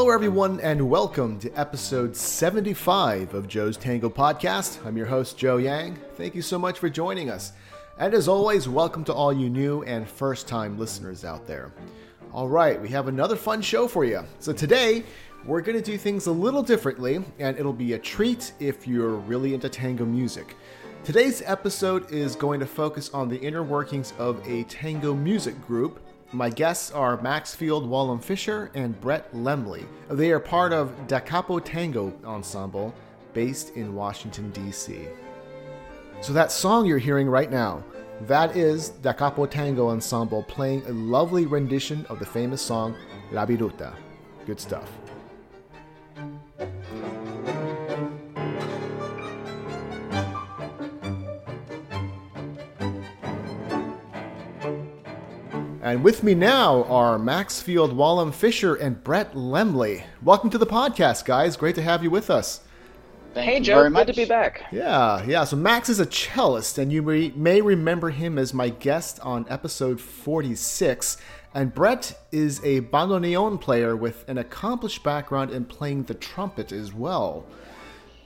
Hello, everyone, and welcome to episode 75 of Joe's Tango Podcast. I'm your host, Joe Yang. Thank you so much for joining us. And as always, welcome to all you new and first time listeners out there. All right, we have another fun show for you. So today, we're going to do things a little differently, and it'll be a treat if you're really into tango music. Today's episode is going to focus on the inner workings of a tango music group my guests are Maxfield Wallum Fisher and Brett Lemley. They are part of Da Capo Tango Ensemble, based in Washington, D.C. So, that song you're hearing right now, that is Da Capo Tango Ensemble playing a lovely rendition of the famous song La Viruta. Good stuff. And with me now are Maxfield Wallum Fisher and Brett Lemley. Welcome to the podcast, guys. Great to have you with us. Thank hey, Joe. Good to be back. Yeah, yeah. So Max is a cellist, and you may, may remember him as my guest on episode 46. And Brett is a bandoneon player with an accomplished background in playing the trumpet as well.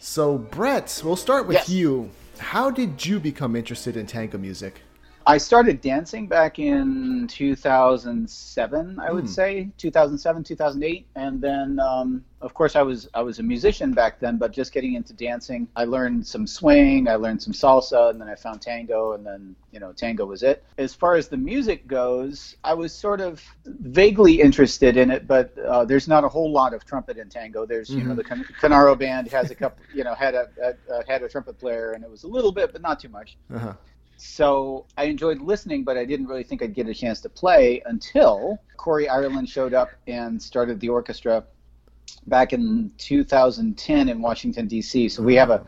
So, Brett, we'll start with yes. you. How did you become interested in tango music? I started dancing back in 2007, I would mm. say 2007, 2008, and then um, of course I was I was a musician back then, but just getting into dancing, I learned some swing, I learned some salsa, and then I found tango, and then you know tango was it. As far as the music goes, I was sort of vaguely interested in it, but uh, there's not a whole lot of trumpet in tango. There's mm-hmm. you know mm-hmm. the Can- Canaro band has a couple, you know had a, a, a, had a trumpet player, and it was a little bit, but not too much. Uh-huh. So I enjoyed listening, but I didn't really think I'd get a chance to play until Corey Ireland showed up and started the orchestra back in 2010 in Washington D.C. So we have a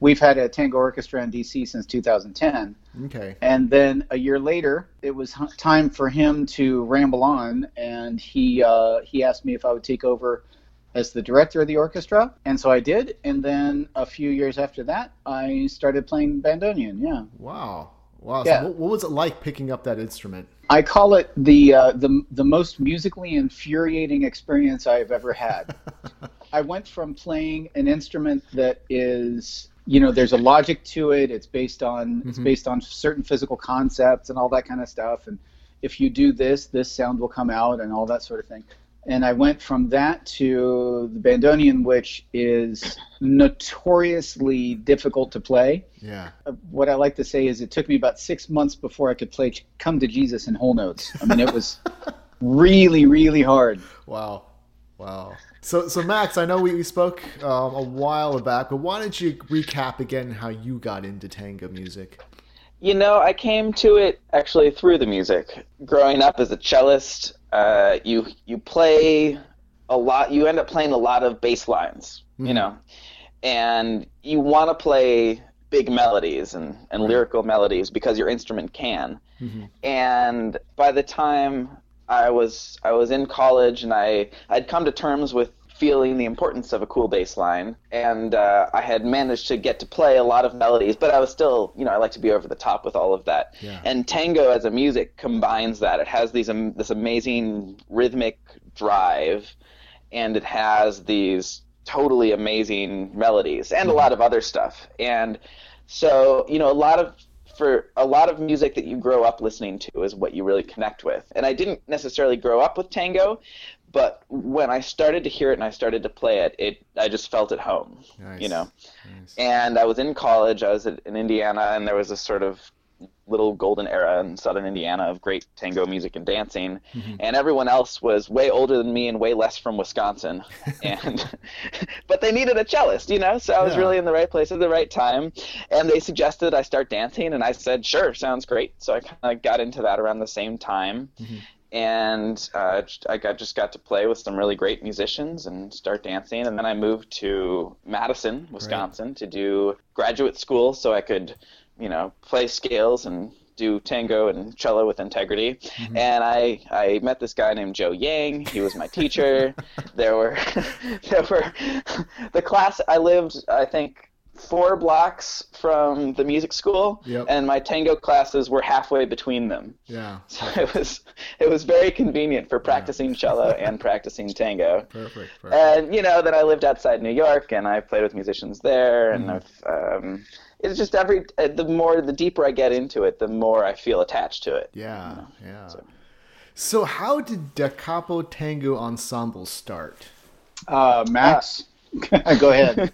we've had a tango orchestra in D.C. since 2010. Okay. And then a year later, it was time for him to ramble on, and he uh, he asked me if I would take over as the director of the orchestra, and so I did. And then a few years after that, I started playing bandoneon. Yeah. Wow. Wow. Yeah. So what was it like picking up that instrument? I call it the uh, the the most musically infuriating experience I've ever had. I went from playing an instrument that is you know there's a logic to it it's based on mm-hmm. it's based on certain physical concepts and all that kind of stuff and if you do this this sound will come out and all that sort of thing and I went from that to the bandoneon, which is notoriously difficult to play. Yeah. Uh, what I like to say is it took me about six months before I could play "Come to Jesus" in whole notes. I mean, it was really, really hard. Wow, wow. So, so Max, I know we, we spoke um, a while back, but why don't you recap again how you got into tango music? You know, I came to it actually through the music. Growing up as a cellist, uh, you you play a lot. You end up playing a lot of bass lines, mm-hmm. you know, and you want to play big melodies and, and lyrical melodies because your instrument can. Mm-hmm. And by the time I was I was in college and I I'd come to terms with feeling the importance of a cool bass line, and uh, I had managed to get to play a lot of melodies, but I was still, you know, I like to be over the top with all of that. Yeah. And tango as a music combines that. It has these um, this amazing rhythmic drive, and it has these totally amazing melodies and a mm-hmm. lot of other stuff. And so, you know, a lot of for a lot of music that you grow up listening to is what you really connect with. And I didn't necessarily grow up with tango, but when I started to hear it and I started to play it, it I just felt at home, nice. you know. Nice. And I was in college. I was in Indiana, and there was a sort of little golden era in southern Indiana of great tango music and dancing, mm-hmm. and everyone else was way older than me and way less from Wisconsin, and but they needed a cellist, you know. So I was yeah. really in the right place at the right time, and they suggested I start dancing, and I said sure, sounds great. So I kind of got into that around the same time, mm-hmm and uh, I got, just got to play with some really great musicians and start dancing. And then I moved to Madison, Wisconsin, right. to do graduate school, so I could, you know, play scales and do tango and cello with integrity. Mm-hmm. And I I met this guy named Joe Yang. He was my teacher. there were there were the class I lived I think four blocks from the music school, Yep. and my tango classes were halfway between them. Yeah. So it was it was very convenient for practicing cello and practicing tango. Perfect. perfect. And you know, then I lived outside New York, and I played with musicians there, and Mm-hmm. I've um, it's just every uh, the more the deeper I get into it, the more I feel attached to it. yeah. Yeah. So how did Da Capo Tango Ensemble start? Uh, Max, go ahead.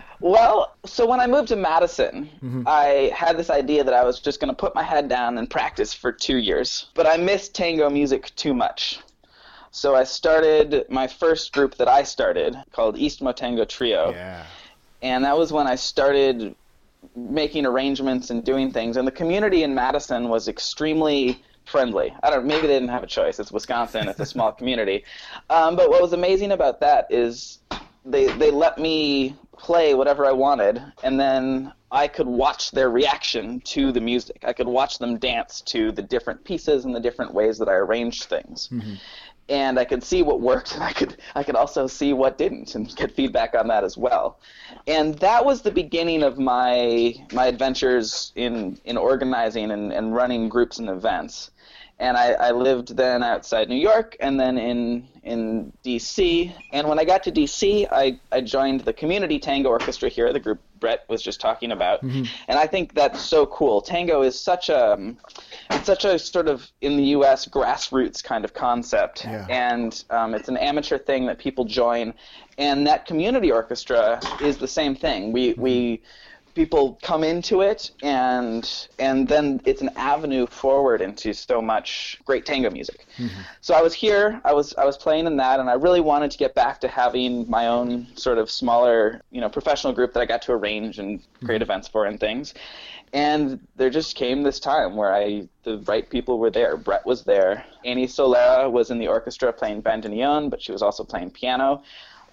Well, so when I moved to Madison, Mm-hmm. I had this idea that I was just going to put my head down and practice for two years. But I missed tango music too much. So I started my first group that I started called East Motango Trio. Yeah. And that was when I started making arrangements and doing things. And the community in Madison was extremely friendly. I don't. Maybe they didn't have a choice. It's Wisconsin. It's a small community. Um, but what was amazing about that is they they let me play whatever I wanted, and then I could watch their reaction to the music. I could watch them dance to the different pieces and the different ways that I arranged things. And I could see what worked, and I could I could also see what didn't, and get feedback on that as well. And that was the beginning of my my adventures in in organizing and, and running groups and events and I, I lived then outside New York and then in in DC. And when I got to DC, I, I joined the community tango orchestra here, the group Brett was just talking about. And I think that's so cool. Tango is such a it's such a sort of in the U.S. grassroots kind of concept, Yeah. and um, it's an amateur thing that people join. And that community orchestra is the same thing. We we people come into it and and then it's an avenue forward into so much great tango music. Mm-hmm. So I was here, I was I was playing in that and I really wanted to get back to having my own sort of smaller, you know, professional group that I got to arrange and create mm-hmm. events for and things. And there just came this time where I the right people were there. Brett was there. Annie Solera was in the orchestra playing bandoneon, but she was also playing piano.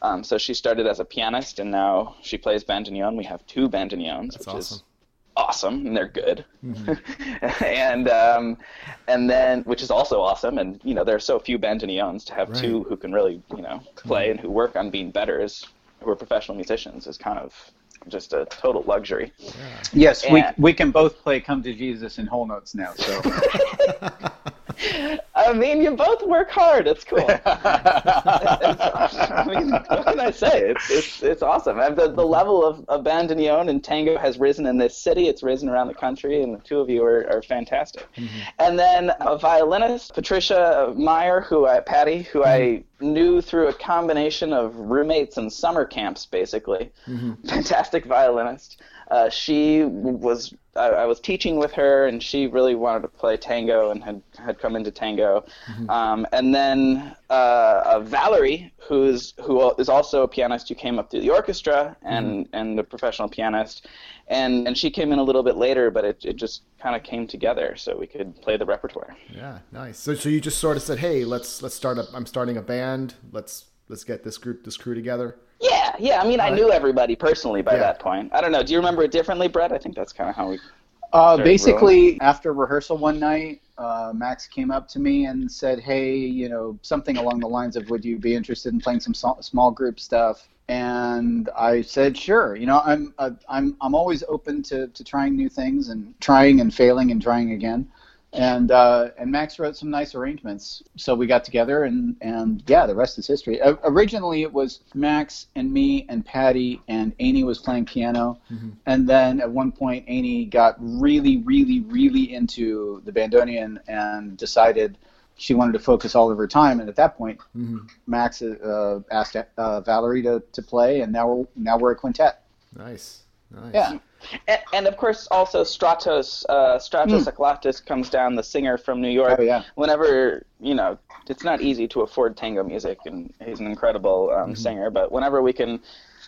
Um, so she started as a pianist, and now she plays bandoneon. We have two bandoneons, That's which awesome. is awesome, and they're good. and um, and then, which is also awesome. And you know, there are so few bandoneons to have two who can really, you know, play and who work on being better as who are professional musicians is kind of just a total luxury. yes, we we can both play "Come to Jesus" in whole notes now. So I mean, you both work hard. It's cool. I mean, what can I say? It's it's it's awesome. The the level of, of bandoneon and tango has risen in this city. It's risen around the country, and the two of you are, are fantastic. Mm-hmm. And then a violinist, Patricia Meyer, who I Patty, who I mm-hmm. knew through a combination of roommates and summer camps, basically. Mm-hmm. Fantastic violinist. Uh, she was I, I was teaching with her, and she really wanted to play tango and had had come into tango. Um, and then uh, uh, Valerie, who's who is also a pianist who came up through the orchestra and and a professional pianist, and and she came in a little bit later, but it it just kind of came together so we could play the repertoire. Yeah, nice. So, so you just sort of said, "Hey, let's let's start up. I'm starting a band. Let's let's get this group this crew together." Yeah, yeah. I mean, I knew everybody personally by Yeah. that point. I don't know. Do you remember it differently, Brett? I think that's kind of how we. Uh, basically, after rehearsal one night, uh, Max came up to me and said, "Hey, you know, something along the lines of, would you be interested in playing some so- small group stuff?" And I said, "Sure." You know, I'm uh, I'm I'm always open to, to trying new things and trying and failing and trying again. And uh, and Max wrote some nice arrangements, so we got together and and yeah, the rest is history. Uh, originally, it was Max and me and Patty, and Amy was playing piano. And then at one point, Amy got really, really, really into the bandoneon and decided she wanted to focus all of her time. And at that point, Max uh, asked uh, Valerie to, to play, and now we're now we're a quintet. Nice, nice. Yeah. And, and of course, also Stratos uh, Stratos Aklatis comes down, the singer from New York. Oh, yeah. Whenever you know, it's not easy to afford tango music, and he's an incredible um, singer. But whenever we can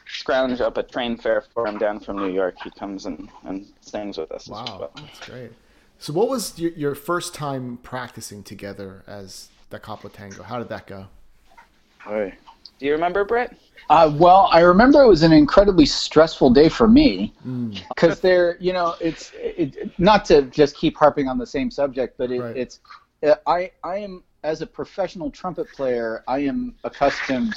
scrounge up a train fare for him down from New York, he comes and, and sings with us. as Wow, well. that's great. So, what was your, your first time practicing together as Da Capo Tango? How did that go? Do you remember, Brett? Uh, well, I remember it was an incredibly stressful day for me because there, you know, it's it, not to just keep harping on the same subject, but it, Right. it's I I am as a professional trumpet player, I am accustomed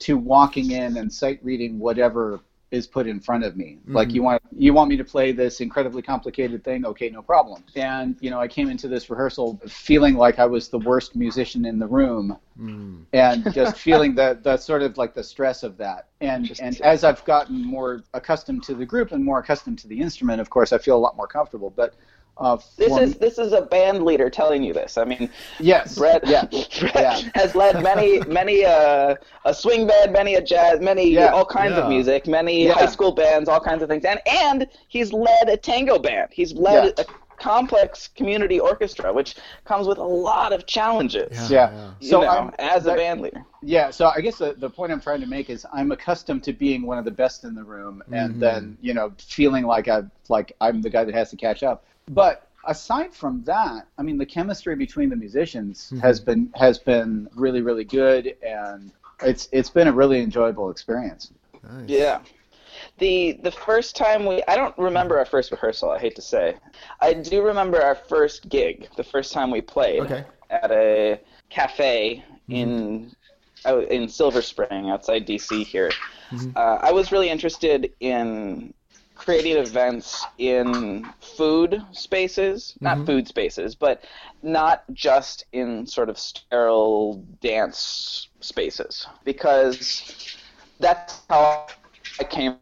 to walking in and sight reading whatever is put in front of me. Mm-hmm. Like you want you want me to play this incredibly complicated thing, okay, no problem. And you know, I came into this rehearsal feeling like I was the worst musician in the room, mm. and just feeling the the sort of like the stress of that. And and as I've gotten more accustomed to the group and more accustomed to the instrument, of course, I feel a lot more comfortable. But uh, this is this is a band leader telling you this. I mean, yes, Brett, yeah. Brett yeah. has led many many uh, a swing band, many a jazz, many yeah. all kinds yeah. of music, many high school bands, all kinds of things, and and he's led a tango band. He's led a complex community orchestra, which comes with a lot of challenges. Yeah. So know, as a band leader. Yeah. So I guess the, the point I'm trying to make is I'm accustomed to being one of the best in the room, and mm-hmm. then you know feeling like I like I'm the guy that has to catch up but aside from that, I mean, the chemistry between the musicians mm-hmm. has been has been really really good, and it's it's been a really enjoyable experience. Nice. Yeah. The the first time we I don't remember our first rehearsal, I hate to say. I do remember our first gig, the first time we played okay. at a cafe mm-hmm. in in Silver Spring outside DC here. Mm-hmm. Uh, I was really interested in creating events in food spaces, not mm-hmm. food spaces, but not just in sort of sterile dance spaces, because that's how I came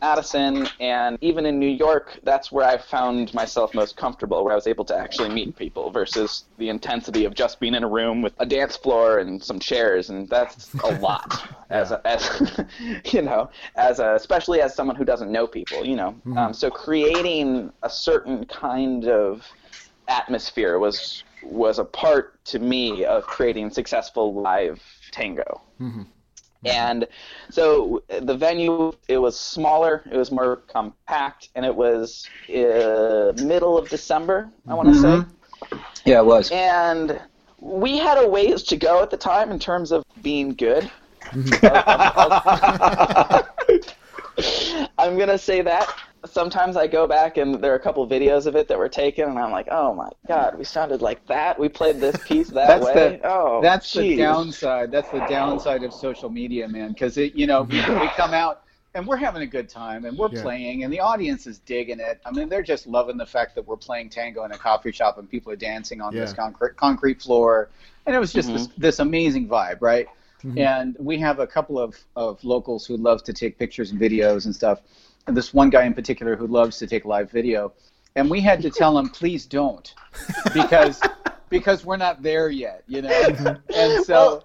Madison, and even in New York, that's where I found myself most comfortable, where I was able to actually meet people versus the intensity of just being in a room with a dance floor and some chairs, and that's a lot. as a, as you know, as a, especially as someone who doesn't know people, you know. Mm-hmm. Um, so creating a certain kind of atmosphere was was a part to me of creating successful live tango. Mm-hmm. And so the venue, it was smaller, it was more compact, and it was uh, middle of December, I want to mm-hmm. say. Yeah, it was. And we had a ways to go at the time in terms of being good. Mm-hmm. I'm going to say that sometimes I go back and there are a couple videos of it that were taken, and I'm like, oh my god, we sounded like that. We played this piece that that's way. The, oh, that's geez. the downside. That's the downside of social media, man. Because it, you know, we, we come out and we're having a good time and we're yeah. playing and the audience is digging it. I mean, they're just loving the fact that we're playing tango in a coffee shop and people are dancing on yeah. this concrete concrete floor, and it was just mm-hmm. this, this amazing vibe, right? Mm-hmm. And we have a couple of, of locals who love to take pictures and videos and stuff this one guy in particular who loves to take live video, and we had to tell him, please don't, because because we're not there yet, you know. And so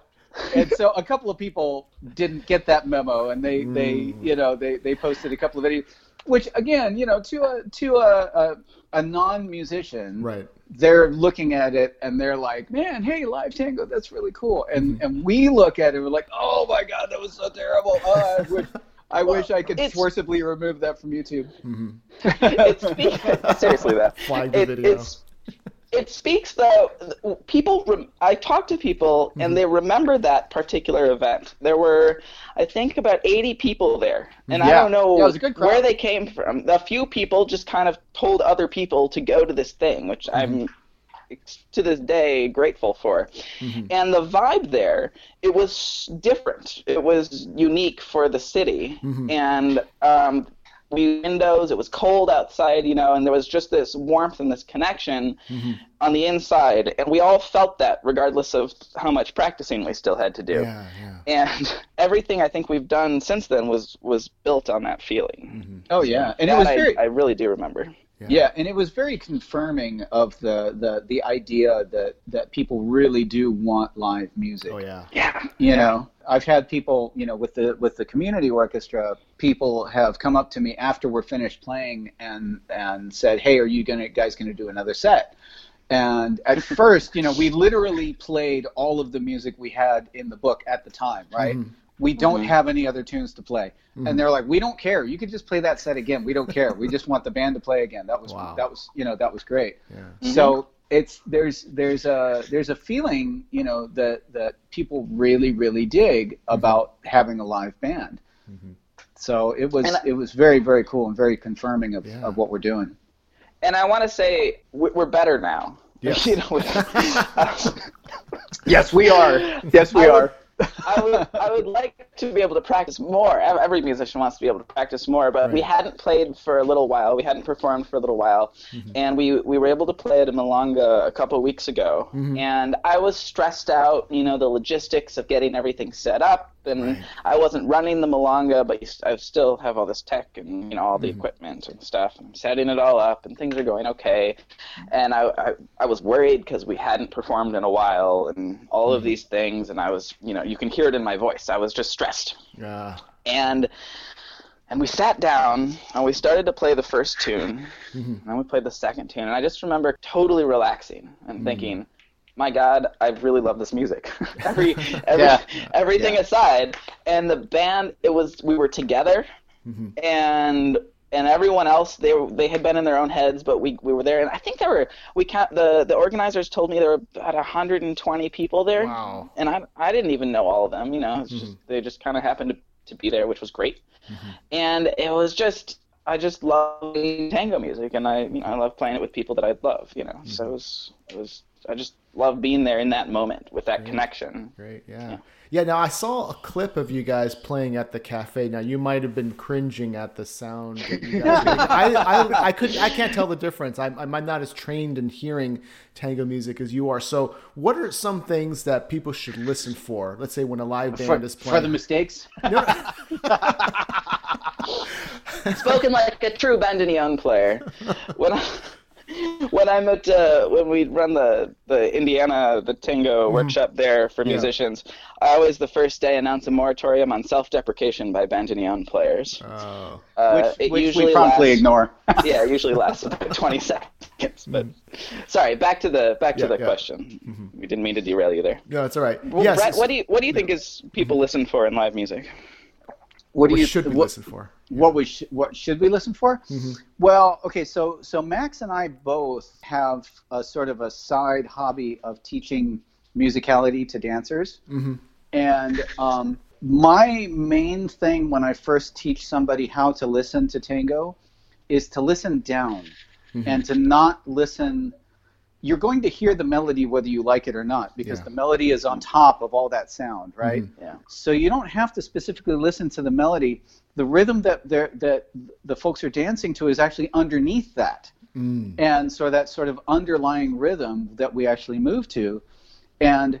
and so a couple of people didn't get that memo, and they mm. they you know they they posted a couple of videos, which again you know to a to a a, a non musician, right. They're looking at it and they're like, "Man, hey, live tango, that's really cool." And mm-hmm. and we look at it, and we're like, "Oh my God, that was so terrible." Uh, I well, wish I could forcibly remove that from YouTube. Mm-hmm. it's, seriously, that flag the it, video. it speaks though. People, I talk to people, mm-hmm. and they remember that particular event. There were, I think, about 80 people there, and yeah. I don't know yeah, where they came from. A few people just kind of told other people to go to this thing, which mm-hmm. I'm to this day grateful for. Mm-hmm. And the vibe there, it was different. It was unique for the city. Mm-hmm. And um, we windows, it was cold outside, you know, and there was just this warmth and this connection mm-hmm. on the inside. And we all felt that regardless of how much practicing we still had to do. Yeah, yeah. And everything I think we've done since then was was built on that feeling. Mm-hmm. Oh yeah. And that it was very I, I really do remember. Yeah. yeah. and it was very confirming of the, the the idea that that people really do want live music. Oh yeah. Yeah. You yeah. know, I've had people, you know, with the with the community orchestra, people have come up to me after we're finished playing and and said, "Hey, are you gonna guys gonna do another set?" And at first, you know, we literally played all of the music we had in the book at the time, right? Mm-hmm we don't mm-hmm. have any other tunes to play mm-hmm. and they're like we don't care you could just play that set again we don't care we just want the band to play again that was wow. that was you know that was great yeah. mm-hmm. so it's there's there's a there's a feeling you know that that people really really dig mm-hmm. about having a live band mm-hmm. so it was I, it was very very cool and very confirming of, yeah. of what we're doing and i want to say we're better now yes. you know yes we are yes we I are would, I would I would like to be able to practice more. Every musician wants to be able to practice more, but right. we hadn't played for a little while. We hadn't performed for a little while, mm-hmm. and we we were able to play at a Milonga a couple of weeks ago. Mm-hmm. And I was stressed out, you know, the logistics of getting everything set up and right. I wasn't running the Milonga, but I still have all this tech and you know all the mm-hmm. equipment and stuff. I'm setting it all up, and things are going okay. And I I, I was worried because we hadn't performed in a while, and all mm-hmm. of these things, and I was you know you can hear it in my voice. I was just stressed. Yeah. And and we sat down and we started to play the first tune, mm-hmm. and then we played the second tune, and I just remember totally relaxing and mm-hmm. thinking my God, I really love this music. every, every yeah. everything yeah. aside, and the band, it was we were together, mm-hmm. and and everyone else they were, they had been in their own heads, but we we were there, and I think there were we count the the organizers told me there were about 120 people there, wow. and I I didn't even know all of them, you know, mm-hmm. just, they just kind of happened to to be there, which was great, mm-hmm. and it was just I just love tango music, and I you know I love playing it with people that I love, you know, mm-hmm. so it was it was I just love being there in that moment with that Great. connection. Great, yeah. yeah. Yeah. now I saw a clip of you guys playing at the cafe. Now you might have been cringing at the sound that you guys I, I, I could I can't tell the difference. I'm, I'm not as trained in hearing tango music as you are. So what are some things that people should listen for? Let's say when a live band for, is playing. For the mistakes? No. Spoken like a true bandoneon player. When I, when I'm at uh, when we run the the Indiana the Tango mm-hmm. workshop there for musicians. I always the first day announce a moratorium on self-deprecation by bandoneon players. Oh. Uh, which, which we promptly lasts, ignore. yeah, it usually lasts about 20 seconds. But mm-hmm. sorry, back to the back to yeah, the yeah. question. Mm-hmm. We didn't mean to derail you there. No, it's all right. Well, yes, Brett, what do you what do you think is people listen for in live music? What, do you should we what, listen for? What we sh- what should we listen for? Mm-hmm. Well, okay, so so Max and I both have a sort of a side hobby of teaching musicality to dancers, mm-hmm. and um, my main thing when I first teach somebody how to listen to tango is to listen down mm-hmm. and to not listen you're going to hear the melody whether you like it or not because yeah. the melody is on top of all that sound, right? Mm-hmm. Yeah. So you don't have to specifically listen to the melody. The rhythm that that the folks are dancing to is actually underneath that. Mm. And so that sort of underlying rhythm that we actually move to and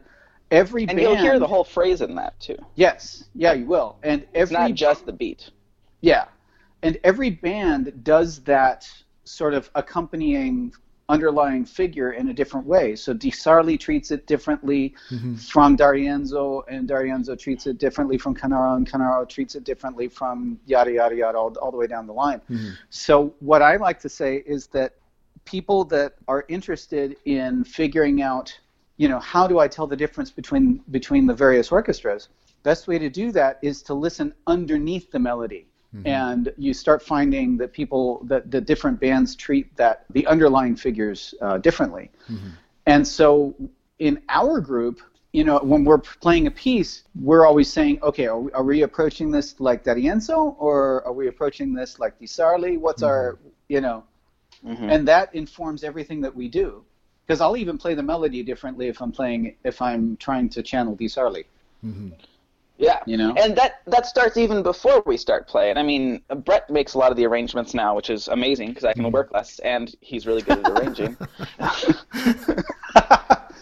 every band and band, you'll hear the whole phrase in that too. Yes, yeah, you will. And every it's not just the beat. Yeah, and every band does that sort of accompanying underlying figure in a different way. So Di Sarli treats it differently mm-hmm. from D'Arienzo, and D'Arienzo treats it differently from Canaro, and Canaro treats it differently from yada yada yada all, all the way down the line. Mm-hmm. So what I like to say is that people that are interested in figuring out, you know, how do I tell the difference between between the various orchestras? Best way to do that is to listen underneath the melody. Mm-hmm. And you start finding that people, that the different bands treat that the underlying figures uh, differently. Mm-hmm. And so in our group, you know, when we're playing a piece, we're always saying, okay, are we, are we approaching this like D'Arienzo or are we approaching this like Di Sarli? What's mm-hmm. our, you know, mm-hmm. and that informs everything that we do. Because I'll even play the melody differently if I'm playing, if I'm trying to channel Di Sarli. Mm-hmm. Yeah, you know, and that that starts even before we start playing. I mean, Brett makes a lot of the arrangements now, which is amazing because I can mm. work less, and he's really good at arranging.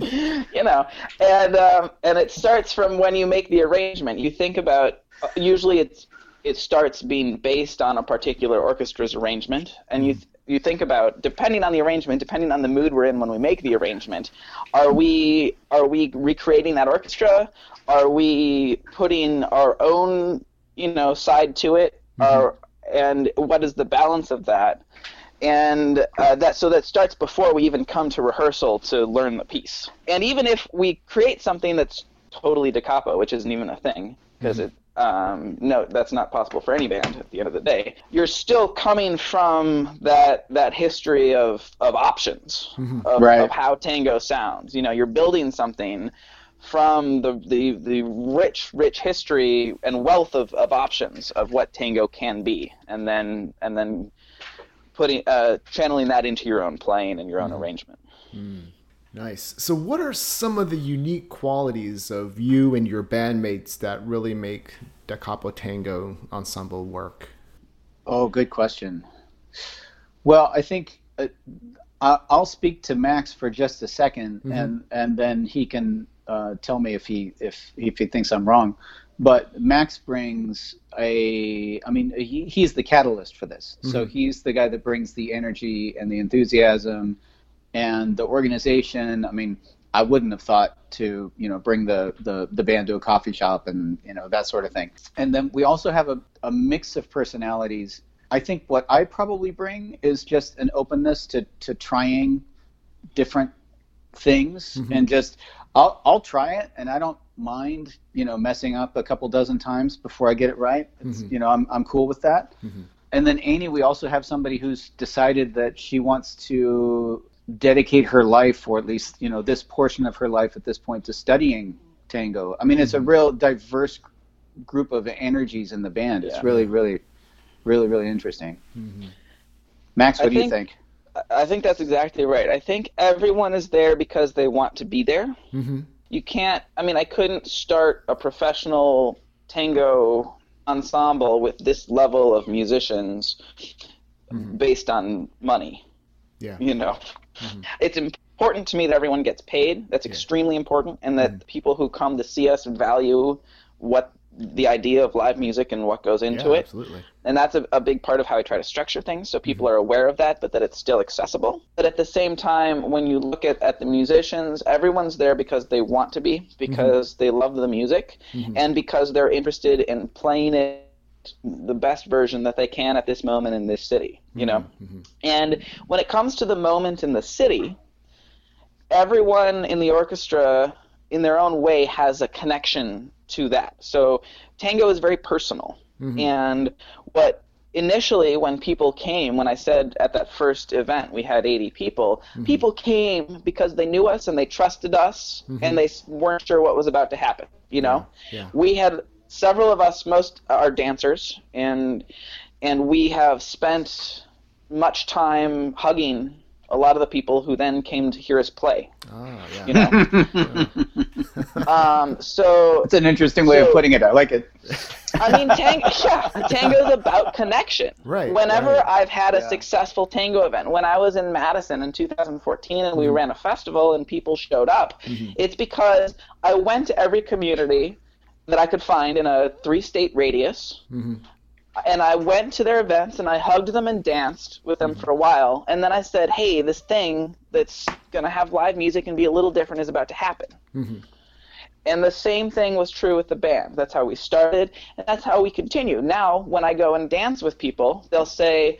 you know, and um, and it starts from when you make the arrangement. You think about usually it's it starts being based on a particular orchestra's arrangement, and you you think about depending on the arrangement, depending on the mood we're in when we make the arrangement, are we are we recreating that orchestra? Are we putting our own, you know, side to it? Mm-hmm. Or, and what is the balance of that? And uh, that so that starts before we even come to rehearsal to learn the piece. And even if we create something that's totally da capo, which isn't even a thing, because mm-hmm. It um, no, that's not possible for any band at the end of the day. You're still coming from that that history of, of options mm-hmm. of, right. of how tango sounds. You know, you're building something from the, the, the rich, rich history and wealth of, of options of what tango can be, and then and then putting uh, channeling that into your own playing and your own mm. arrangement. Mm. Nice. So, what are some of the unique qualities of you and your bandmates that really make Da Capo Tango ensemble work? Oh, good question. Well, I think uh, I'll speak to Max for just a 2nd mm-hmm. and and then he can uh, tell me if he if if he thinks I'm wrong. But Max brings a, I mean, he, he's the catalyst for this. Mm-hmm. So he's the guy that brings the energy and the enthusiasm and the organization. I mean, I wouldn't have thought to, you know, bring the, the, the band to a coffee shop and, you know, that sort of thing. And then we also have a, a mix of personalities. I think what I probably bring is just an openness to, to trying different things mm-hmm. and just I'll I'll try it and I don't mind you know messing up a couple dozen times before I get it right. Mm-hmm. You know I'm I'm cool with that. Mm-hmm. And then Amy, we also have somebody who's decided that she wants to dedicate her life, or at least you know this portion of her life at this point, to studying tango. I mean, it's a mm-hmm. real diverse group of energies in the band. It's yeah. really, really, really, really interesting. Mm-hmm. Max, what I do think, you think? I think that's exactly right. I think everyone is there because they want to be there. Mm-hmm. You can't. I mean, I couldn't start a professional tango ensemble with this level of musicians mm-hmm. based on money. Yeah. You know, mm-hmm. it's important to me that everyone gets paid. That's yeah. extremely important, and that mm-hmm. people who come to see us value what the idea of live music and what goes into yeah, it. Absolutely. And that's a, a, big part of how I try to structure things so people mm-hmm. are aware of that, but that it's still accessible. But at the same time, when you look at, at the musicians, everyone's there because they want to be, because mm-hmm. they love the music, mm-hmm. and because they're interested in playing it the best version that they can at this moment in this city, you know? Mm-hmm. Mm-hmm. And when it comes to the moment in the city, everyone in the orchestra in their own way has a connection to that. So tango is very personal. Mm-hmm. And what initially when people came when i said at that first event we had 80 people mm-hmm. people came because they knew us and they trusted us mm-hmm. and they weren't sure what was about to happen you know yeah. Yeah. we had several of us most are dancers and and we have spent much time hugging a lot of the people who then came to hear us play. Oh, yeah. You know. um, so it's an interesting way so, of putting it. I like it. I mean, tango. Yeah, tango is about connection. Right. Whenever right. I've had a yeah. successful tango event, when I was in Madison in 2014 and we mm-hmm. ran a festival and people showed up, mm-hmm. it's because I went to every community that I could find in a three-state radius. Mm-hmm and I went to their events and I hugged them and danced with them mm-hmm. for a while. And then I said, hey, this thing that's going to have live music and be a little different is about to happen. Mm-hmm. And the same thing was true with the band. That's how we started, and that's how we continue. Now, when I go and dance with people, they'll say,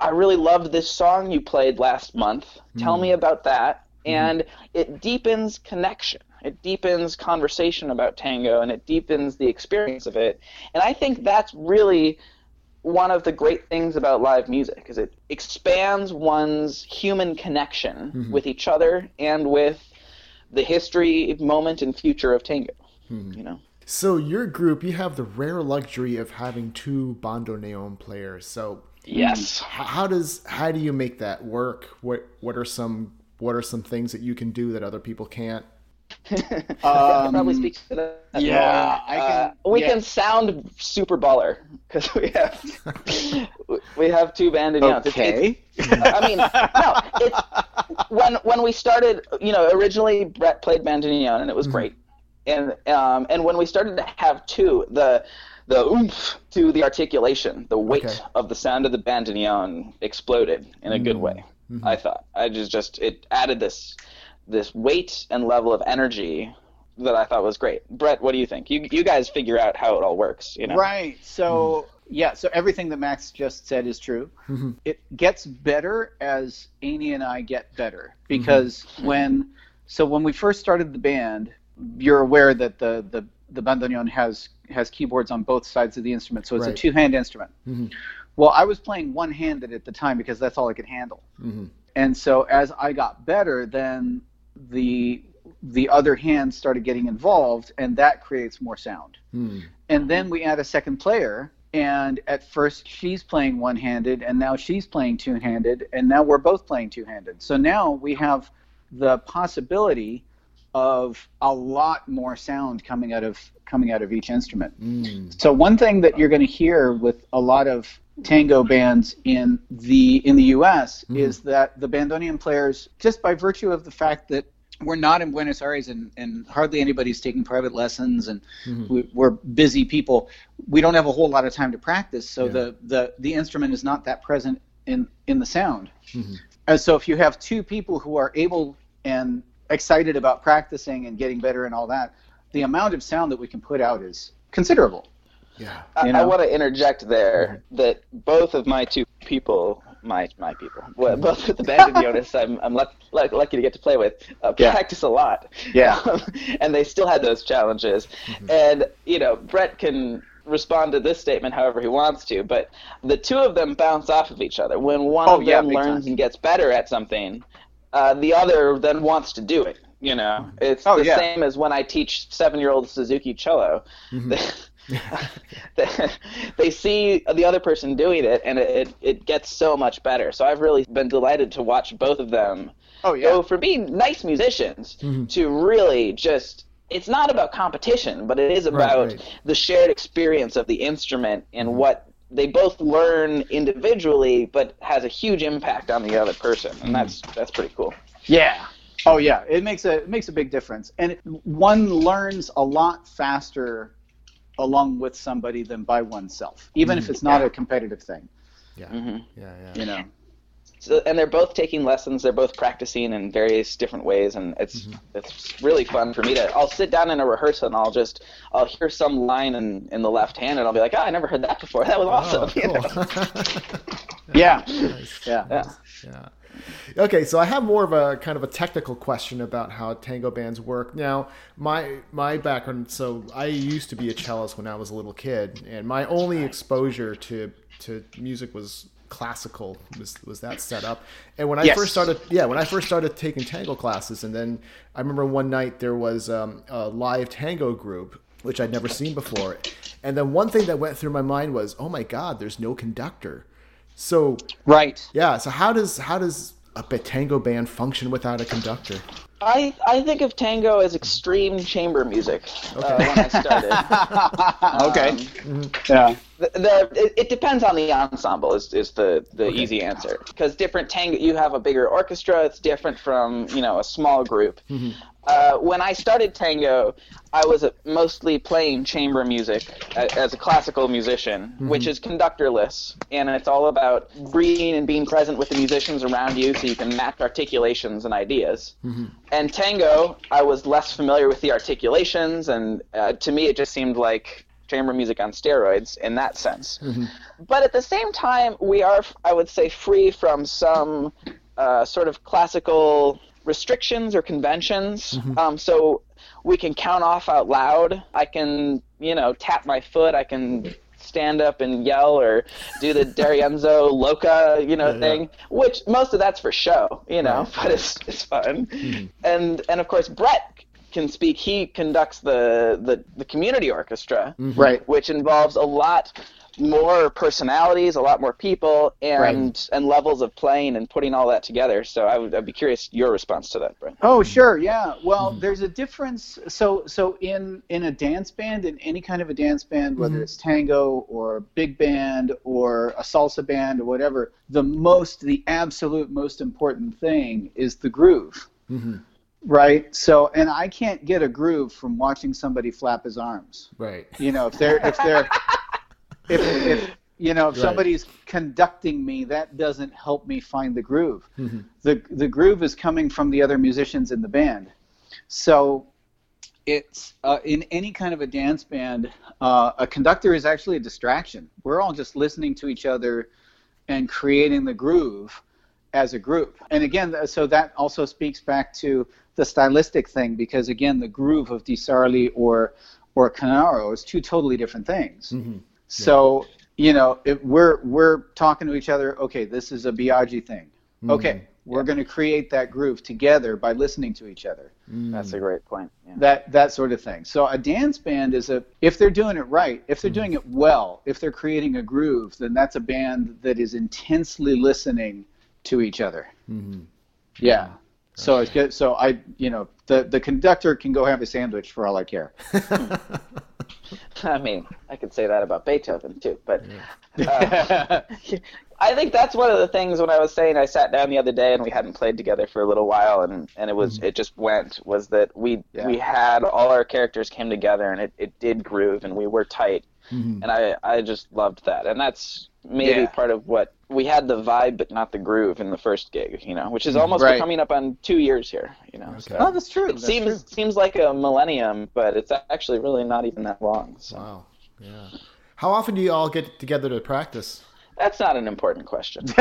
I really loved this song you played last month. Tell mm-hmm. me about that. Mm-hmm. And it deepens connection. It deepens conversation about tango and it deepens the experience of it. And I think that's really one of the great things about live music is it expands one's human connection mm-hmm. with each other and with the history, moment, and future of tango. Mm-hmm. You know. So your group, you have the rare luxury of having two bandoneon players. So yes, how does how do you make that work? What what are some what are some things that you can do that other people can't? Um, probably speak to that. Yeah, I can. Uh, we yeah. can sound super baller because we have we have two bandoneons. Okay. It's, it's, I mean, no, it's when when we started. You know, originally Brett played bandoneon and it was mm-hmm. great, and um, and when we started to have two, the the oomph to the articulation, the weight okay. of the sound of the bandoneon exploded in a mm-hmm. good way. Mm-hmm. I thought I just just it added this this weight and level of energy that I thought was great. Brett, what do you think? You you guys figure out how it all works, you know? Right. So mm-hmm. yeah, so everything that Max just said is true. Mm-hmm. It gets better as Amy and I get better because mm-hmm. when so when we first started the band, you're aware that the the the bandoneon has has keyboards on both sides of the instrument, so it's right. a two-hand instrument. Mm-hmm. Well, I was playing one-handed at the time because that's all I could handle. Mm-hmm. And so as I got better, then the the other hand started getting involved, and that creates more sound. Hmm. And then we add a second player, and at first she's playing one-handed, and now she's playing two-handed, and now we're both playing two-handed. So now we have the possibility of a lot more sound coming out of coming out of each instrument. Mm. So one thing that you're going to hear with a lot of tango bands in the in the U.S. Mm-hmm. is that the bandoneon players, just by virtue of the fact that we're not in Buenos Aires and, and hardly anybody's taking private lessons and mm-hmm. we, we're busy people, we don't have a whole lot of time to practice. So the, the the instrument is not that present in in the sound. And so if you have two people who are able and excited about practicing and getting better and all that, the amount of sound that we can put out is considerable. Yeah. I, You I know? want to interject there mm-hmm. that both of my two people, my my people, well, mm-hmm. both of the bandoneonists I'm, I'm luck, luck, lucky to get to play with, uh, Yeah. practice a lot. Yeah. Um, and they still had those challenges. Mm-hmm. And, you know, Brett can respond to this statement however he wants to, but the two of them bounce off of each other. When one Oh, of them big learns time. and gets better at something, uh, the other then wants to do it. You know, it's Oh, the yeah. same as when I teach seven-year-old Suzuki cello. they, they see the other person doing it, and it, it, it gets so much better. So I've really been delighted to watch both of them Oh yeah. go from being nice musicians mm-hmm. to really just. It's not about competition, but it is about right. the shared experience of the instrument and mm-hmm. what they both learn individually, but has a huge impact on the other person, and mm-hmm. that's that's pretty cool. Yeah. Oh yeah, it makes a it makes a big difference, and one learns a lot faster along with somebody than by oneself, even if mm-hmm. it's not a competitive thing. Yeah. Mm-hmm. Yeah. Yeah. You know. So, and they're both taking lessons. They're both practicing in various different ways, and it's mm-hmm. it's really fun for me to. I'll sit down in a rehearsal and I'll just I'll hear some line in, in the left hand, and I'll be like, oh, I never heard that before. That was oh, awesome. Oh, you know? cool. Yeah. Nice. Yeah. Yeah. Yeah. Okay, so I have more of a kind of a technical question about how tango bands work. Now, my my background, so I used to be a cellist when I was a little kid, and my only exposure to to music was classical was was that set up And when I Yes. first started, yeah, when I first started taking tango classes, and then I remember one night there was um, a live tango group which I'd never seen before, and then one thing that went through my mind was, oh my god, there's no conductor. So Right. yeah. So how does how does a tango band function without a conductor? I I think of tango as extreme chamber music uh, when I started. okay. Um, yeah. the, the it, it depends on the ensemble is, is the, the easy answer because different tango you have a bigger orchestra it's different from you know a small group uh, when I started tango I was mostly playing chamber music as a classical musician which is conductorless. And it's all about breathing and being present with the musicians around you so you can match articulations and ideas. And tango I was less familiar with the articulations and uh, to me it just seemed like chamber music on steroids in that sense. But at the same time, we are, I would say, free from some uh, sort of classical restrictions or conventions. Um, so we can count off out loud. I can, you know, tap my foot. I can stand up and yell or do the D'Arienzo Loca, you know, yeah. thing. Which most of that's for show, you know, Right, but it's it's fun. And and of course Brett can speak. He conducts the the, the community orchestra, mm-hmm. Right. which involves a lot more personalities, a lot more people, and and levels of playing and putting all that together. So I would I'd be curious your response to that, Brett. Oh, sure, yeah. Well, mm-hmm. there's a difference. So, so in in a dance band, in any kind of a dance band, whether mm-hmm. it's tango or big band or a salsa band or whatever, the most, the absolute most important thing is the groove, right? So, and I can't get a groove from watching somebody flap his arms. Right. You know, if they're if they're if, if you know if Right. somebody's conducting me, that doesn't help me find the groove. The the groove is coming from the other musicians in the band. So it's uh, in any kind of a dance band, uh, a conductor is actually a distraction. We're all just listening to each other and creating the groove as a group. And again, so that also speaks back to the stylistic thing because again, the groove of Di Sarli or or Canaro is two totally different things. Mm-hmm. So you know, if we're we're talking to each other. Okay, this is a Biagi thing. Mm-hmm. Okay, we're going to create that groove together by listening to each other mm. That's a great point. Yeah. that that sort of thing. So a dance band is a if they're doing it right, if they're mm-hmm. doing it well, if they're creating a groove, then that's a band that is intensely listening to each other. Mm-hmm. Yeah. So it's good. So I, you know, the the conductor can go have a sandwich for all I care. I mean, I could say that about Beethoven too, but uh, I think that's one of the things when I was saying I sat down the other day and we hadn't played together for a little while and, and it was mm-hmm. it just went was that we Yeah. we had all our characters came together and it, it did groove and we were tight mm-hmm. and I I just loved that and that's maybe Yeah. part of what we had the vibe but not the groove in the first gig you know which is almost Right. coming up on two years here you know so oh, that's true. it That's seems true. seems like a millennium but it's actually really not even that long so Wow. Yeah. How often do you all get together to practice? that's not an important question.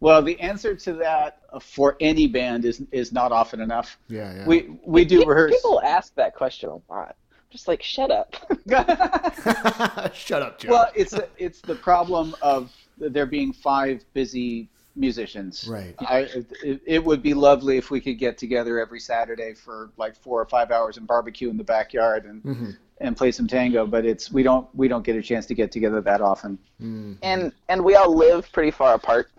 well, the answer to that uh, for any band is is not often enough. Yeah, yeah. We we do Pe- rehearse. People ask that question a lot. Just like, shut up. Shut up, Joe. well, it's the, it's the problem of there being five busy musicians. Right. I it, it would be lovely if we could get together every Saturday for like four or five hours and barbecue in the backyard and Mm-hmm. and play some tango. But it's we don't we don't get a chance to get together that often. and and we all live pretty far apart.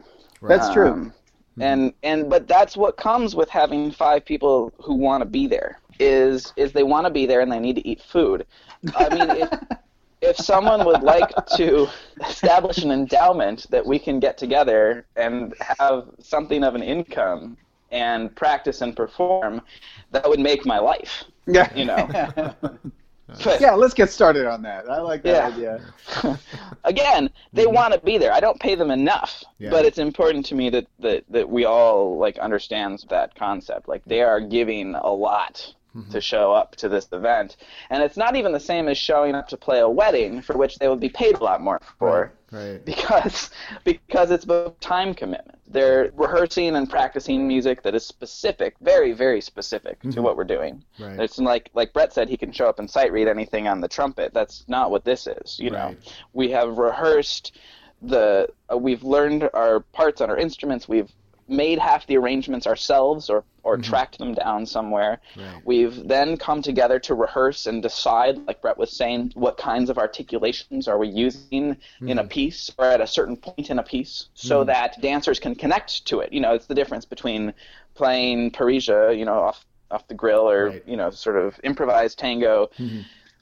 That's true. Um, And and but that's what comes with having five people who want to be there. Is is they want to be there and they need to eat food. I mean, if if someone would like to establish an endowment that we can get together and have something of an income and practice and perform, that would make my life. Yeah. You know. But- yeah, let's get started on that. I like that Yeah. idea. again they mm-hmm. want to be there i don't pay them enough Yeah. but it's important to me that, that that we all like understand that concept like they are giving a lot to show up to this event and it's not even the same as showing up to play a wedding for which they would be paid a lot more for right. because because it's both time commitment. They're rehearsing and practicing music that is specific, very very specific to what we're doing. Right. It's like like Brett said, he can show up and sight read anything on the trumpet. That's not what this is. You know, we have rehearsed the uh, we've learned our parts on our instruments. We've made half the arrangements ourselves or or mm-hmm. tracked them down somewhere. Right. We've then come together to rehearse and decide, like Brett was saying, what kinds of articulations are we using in a mm-hmm. piece or at a certain point in a piece so mm-hmm. that dancers can connect to it. You know, it's the difference between playing Parisia, you know, off off the grill or, Right. you know, sort of improvised tango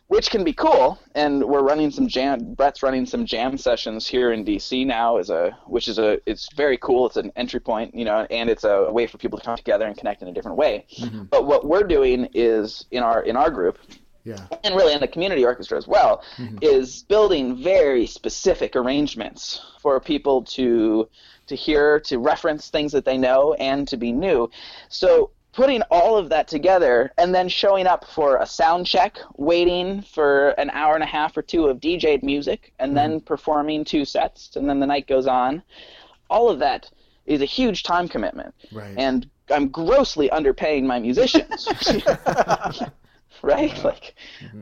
which can be cool. And we're running some jam. Brett's running some jam sessions here in DC now, is a which is a it's very cool. It's an entry point, you know, and it's a way for people to come together and connect in a different way. Mm-hmm. But what we're doing is in our in our group, Yeah. and really in the community orchestra as well, mm-hmm. is building very specific arrangements for people to to hear, to reference things that they know, and to be new. So putting all of that together and then showing up for a sound check, waiting for an hour and a half or two of DJ'd music, and then performing two sets, and then the night goes on. All of that is a huge time commitment. Right. And I'm grossly underpaying my musicians. right? Like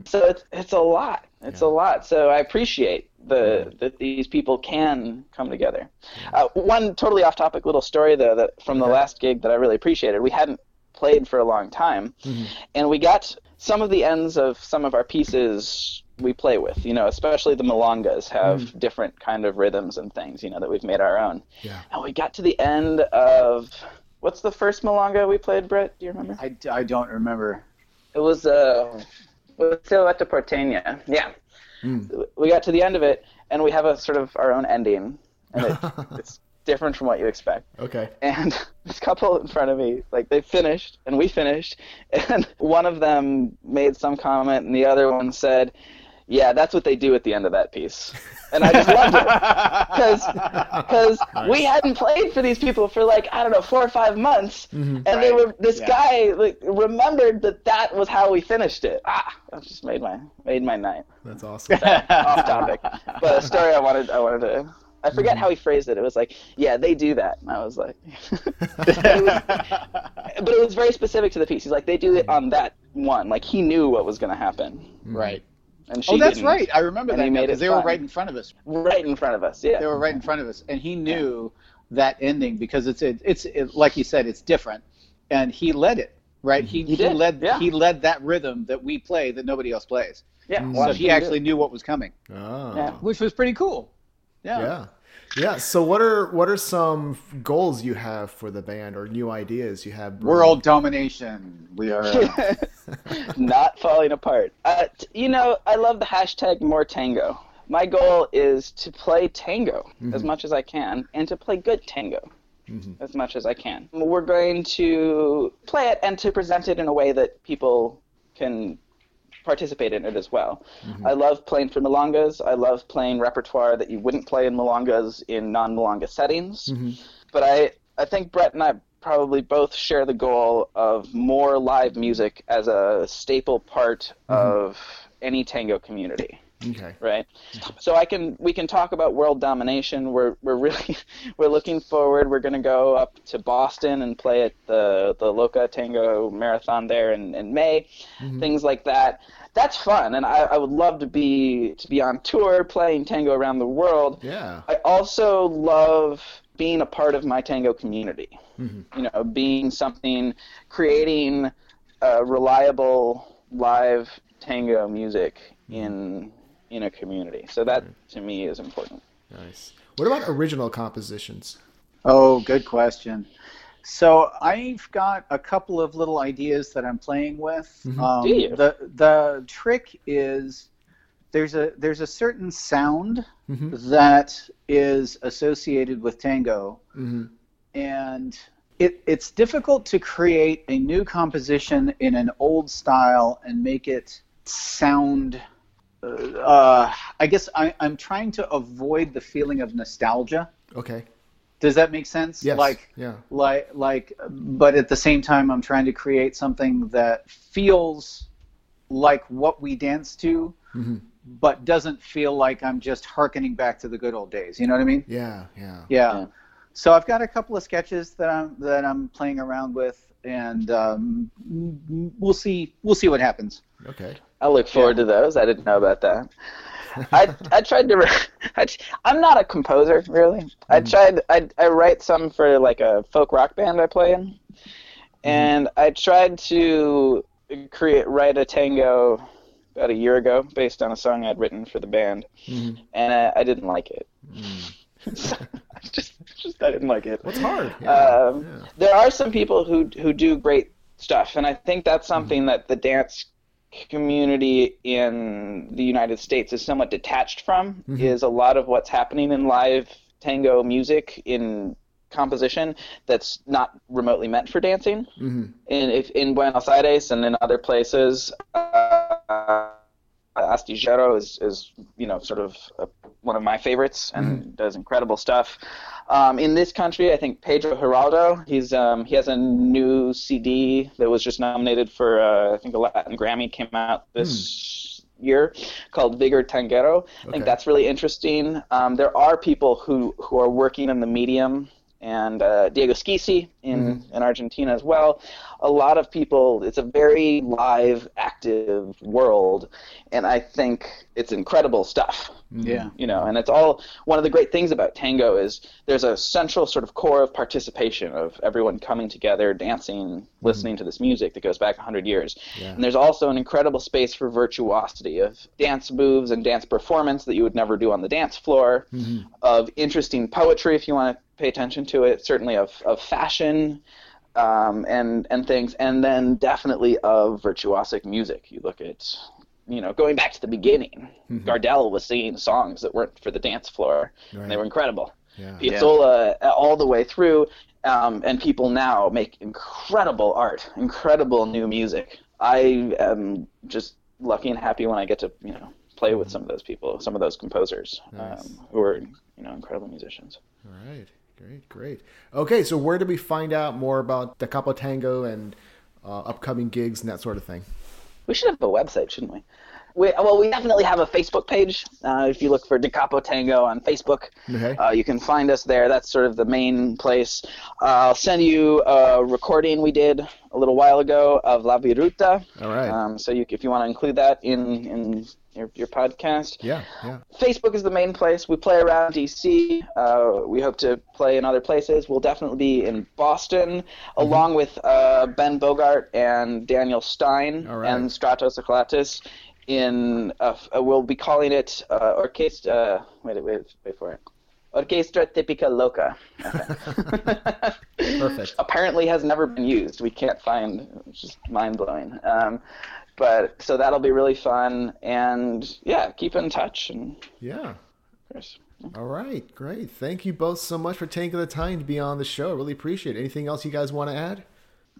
so it's it's a lot. It's a lot. So I appreciate the that these people can come together. Uh, one totally off topic little story though that from the last gig that I really appreciated. We hadn't played for a long time mm-hmm. and we got some of the ends of some of our pieces we play with, you know, especially the milongas have mm. different kind of rhythms and things, you know, that we've made our own. Yeah. And we got to the end of what's the first milonga we played, Brett? Do you remember? I, I don't remember. It was uh, Silueta Porteña. Yeah. Mm. We got to the end of it, and we have a sort of our own ending, and it, it's different from what you expect. Okay. And this couple in front of me, like they finished, and we finished, and one of them made some comment, and the other one said, "Yeah, that's what they do at the end of that piece." And I just loved it because because we hadn't played for these people for like I don't know four or five months, and they were this Yeah. guy like remembered that that was how we finished it. Ah, that just made my made my night. That's awesome. Off topic, but a story I wanted I wanted to. I forget how he mm-hmm. phrased it. It was like, "Yeah, they do that," and I was like, but, it was, but it was very specific to the piece. He's like, "They do it on mm-hmm. that one." Like he knew what was going to happen, mm-hmm. right. and oh, she Oh, that's didn't. right. I remember And he that made because it they were right in front of us. right in front of us. Yeah, They were right in front of us, and he knew that ending because it's it, it's it, like you said, it's different, and he led it. Right, he, he, did, led yeah. he led that rhythm that we play that nobody else plays. yeah. So he actually knew what was coming, Oh. Yeah. which was pretty cool. Yeah. Yeah. Yeah. So what are what are some goals you have for the band or new ideas you have? World domination. We are uh, not falling apart. Uh, t- you know, I love the hashtag more tango. My goal is to play tango Mm-hmm. as much as I can and to play good tango as much as I can. We're going to play it and to present it in a way that people can participate in it as well. Mm-hmm. I love playing for milongas. I love playing repertoire that you wouldn't play in milongas in non-milonga settings. Mm-hmm. But I, I think Brett and I probably both share the goal of more live music as a staple part mm-hmm. of any tango community Okay. right? So I can we can talk about world domination. We're we're really we're looking forward. We're going to go up to Boston and play at the the Loca Tango Marathon there in, in May, mm-hmm. things like that. That's fun, and I, I would love to be to be on tour playing tango around the world. Yeah. I also love being a part of my tango community. Mm-hmm. You know, being something, creating uh, reliable live tango music mm-hmm. in in a community. So that to me is important. Nice. What about original compositions? Oh, good question. So I've got a couple of little ideas that I'm playing with. Um, Do you? The the trick is there's a there's a certain sound that is associated with tango, Mm-hmm. and it it's difficult to create a new composition in an old style and make it sound. Uh, uh, I guess I, I'm trying to avoid the feeling of nostalgia. Okay. Does that make sense? Yes. Like, Yeah. like, like, but at the same time, I'm trying to create something that feels like what we dance to, Mhm. but doesn't feel like I'm just harkening back to the good old days. You know what I mean? Yeah. Yeah. Yeah. Yeah. So I've got a couple of sketches that I'm that I'm playing around with, and um, we'll see we'll see what happens. Okay. I look forward to those. I didn't know about that. I I tried to. I, I'm not a composer really. I tried. I I write some for like a folk rock band I play in, and I tried to create write a tango about a year ago based on a song I'd written for the band, Mhm. and I, I didn't like it. I just just I didn't like it. What's hard? Yeah. Um, yeah. there are some people who who do great stuff, and I think that's something that the dance community in the United States is somewhat detached from. Is a lot of what's happening in live tango music in composition that's not remotely meant for dancing. Mhm. In if in Buenos Aires and in other places. Uh, Astillero is, is you know sort of uh one of my favorites and does incredible stuff. Um, in this country, I think Pedro Giraudo. He's um, he has a new CD that was just nominated for uh, I think a Latin Grammy came out this year called Vigor Tanguero. I think that's really interesting. Um, there are people who who are working in the medium. And uh, Diego Schissi in, in Argentina as well. A lot of people, it's a very live, active world, and I think it's incredible stuff Mm-hmm. Yeah. you know and it's all one of the great things about tango is there's a central sort of core of participation of everyone coming together dancing mm-hmm. listening to this music that goes back 100 years Yeah. and there's also an incredible space for virtuosity of dance moves and dance performance that you would never do on the dance floor mm-hmm. of interesting poetry if you want to pay attention to it certainly of, of fashion um, and and things, and then definitely of virtuosic music. You look at, you know, going back to the beginning, Gardel was singing songs that weren't for the dance floor, and they were incredible. Yeah. Piazzolla uh, all the way through, um, and people now make incredible art, incredible new music. I am just lucky and happy when I get to you know play with some of those people, some of those composers Nice. um, who are you know incredible musicians. All right. Great. Great. Okay. So where do we find out more about Da Capo Tango and uh, upcoming gigs and that sort of thing? We should have a website, shouldn't we? We, well, we definitely have a Facebook page. Uh, if you look for Da Capo Tango on Facebook, Okay. uh, you can find us there. That's sort of the main place. Uh, I'll send you a recording we did a little while ago of La Viruta. All right. Um, so you, if you want to include that in, in your, your podcast. yeah. Yeah. Facebook is the main place. We play around DC. Uh, we hope to play in other places. We'll definitely be in Boston, along with uh, Ben Bogart and Daniel Stein right. and Stratos Eclatus. In uh, uh, we'll be calling it uh, Orchestra. Wait, wait, wait for it. Orchestra Típica Loca. Perfect. Apparently has never been used. We can't find, it's just mind blowing. Um, but so that'll be really fun, and yeah, keep in touch. And yeah. Of course. All right, great. Thank you both so much for taking the time to be on the show. I really appreciate it. Anything else you guys want to add?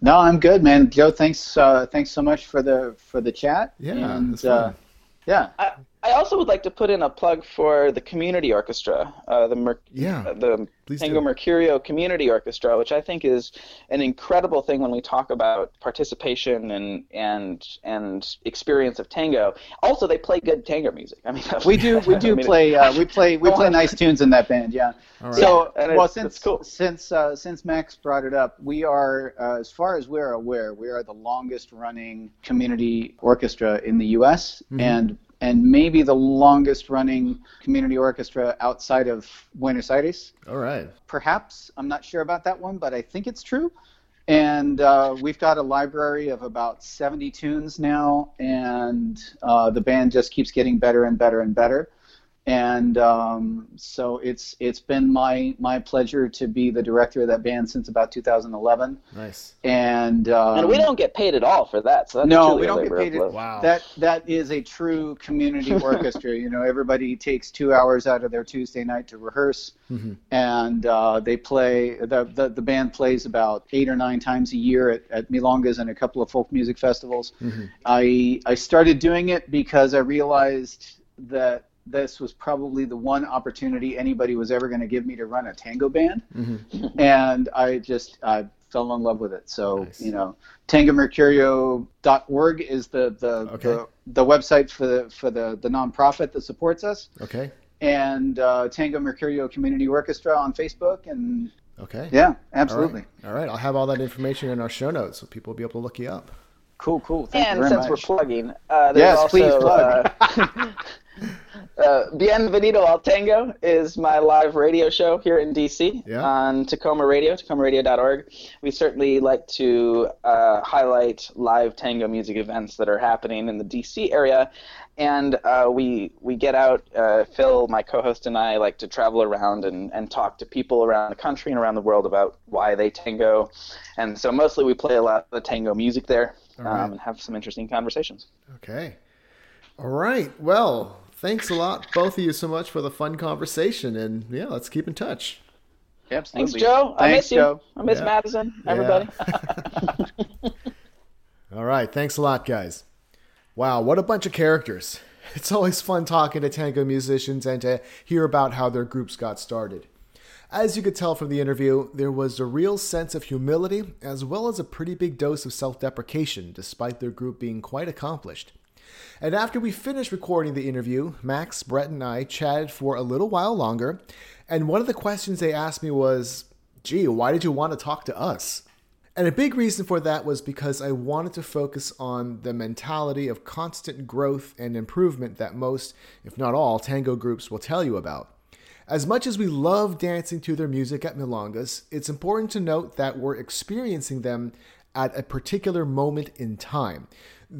No, I'm good, man. Joe, thanks. Uh, thanks so much for the for the chat. Yeah, and, uh, yeah. I, I also would like to put in a plug for the community orchestra, uh, the Mer- yeah, uh, the Tango do. Mercurio Community Orchestra, which I think is an incredible thing when we talk about participation and and and experience of tango. Also, they play good tango music. I mean, we do we do I mean, play uh, we play we play nice tunes in that band. Yeah. Right. So yeah, well, since cool. since uh, since Max brought it up, we are uh, as far as we're aware, we are the longest running community orchestra in the U.S. Mm-hmm. and and maybe the longest running community orchestra outside of Buenos Aires. All right. Perhaps. I'm not sure about that one, but I think it's true. And uh, we've got a library of about 70 tunes now, and uh, the band just keeps getting better and better and better and um, so it's it's been my my pleasure to be the director of that band since about 2011. Nice. And um, and we don't get paid at all for that. So no, we don't get paid. At, wow. That that is a true community orchestra. You know, everybody takes two hours out of their Tuesday night to rehearse, mm-hmm. and uh, they play. The, the the band plays about eight or nine times a year at, at Milongas and a couple of folk music festivals. Mm-hmm. I I started doing it because I realized that this was probably the one opportunity anybody was ever going to give me to run a tango band, mm-hmm. and I just I fell in love with it. So nice. you know, tangomercurio.org is the the, okay. the the website for the for the the nonprofit that supports us. Okay. And uh, Tango Mercurio Community Orchestra on Facebook and. Okay. Yeah, absolutely. All right. all right. I'll have all that information in our show notes so people will be able to look you up. Cool, cool. Thank and you since much. we're plugging, uh, there's yes, also, please plug. Uh, uh, Bienvenido al Tango is my live radio show here in DC yeah. on Takoma Radio, takomaradio.org. We certainly like to uh, highlight live tango music events that are happening in the DC area, and uh, we we get out. Uh, Phil, my co-host, and I like to travel around and, and talk to people around the country and around the world about why they tango, and so mostly we play a lot of the tango music there right. um, and have some interesting conversations. Okay. All right. Well, thanks a lot, both of you, so much for the fun conversation. And yeah, let's keep in touch. Absolutely. Thanks, Joe. I miss you. Joe. I miss yeah. Madison. Everybody. Yeah. All right. Thanks a lot, guys. Wow, what a bunch of characters. It's always fun talking to tango musicians and to hear about how their groups got started. As you could tell from the interview, there was a real sense of humility as well as a pretty big dose of self deprecation, despite their group being quite accomplished. And after we finished recording the interview, Max, Brett, and I chatted for a little while longer. And one of the questions they asked me was, gee, why did you want to talk to us? And a big reason for that was because I wanted to focus on the mentality of constant growth and improvement that most, if not all, tango groups will tell you about. As much as we love dancing to their music at Milongas, it's important to note that we're experiencing them at a particular moment in time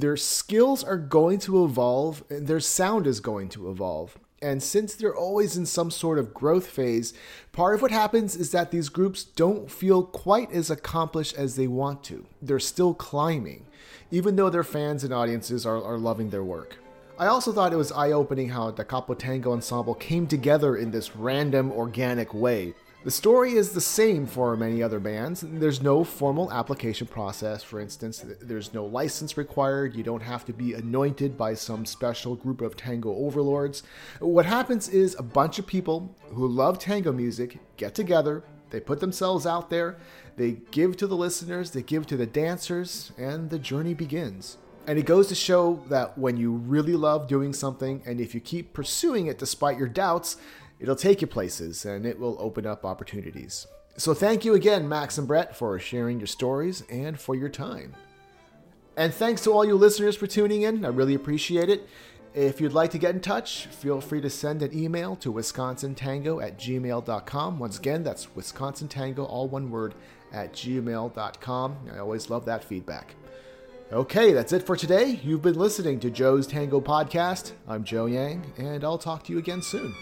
their skills are going to evolve and their sound is going to evolve. And since they're always in some sort of growth phase, part of what happens is that these groups don't feel quite as accomplished as they want to. They're still climbing, even though their fans and audiences are, are loving their work. I also thought it was eye opening how Da Capo Tango Ensemble came together in this random, organic way the story is the same for many other bands. There's no formal application process, for instance. There's no license required. You don't have to be anointed by some special group of tango overlords. What happens is a bunch of people who love tango music get together, they put themselves out there, they give to the listeners, they give to the dancers, and the journey begins. And it goes to show that when you really love doing something and if you keep pursuing it despite your doubts, It'll take you places and it will open up opportunities. So thank you again, Max and Brett, for sharing your stories and for your time. And thanks to all you listeners for tuning in. I really appreciate it. If you'd like to get in touch, feel free to send an email to wisconsintango at gmail.com. Once again, that's wisconsintango, all one word, at gmail.com. I always love that feedback. Okay, that's it for today. You've been listening to Joe's Tango Podcast. I'm Joe Yang, and I'll talk to you again soon.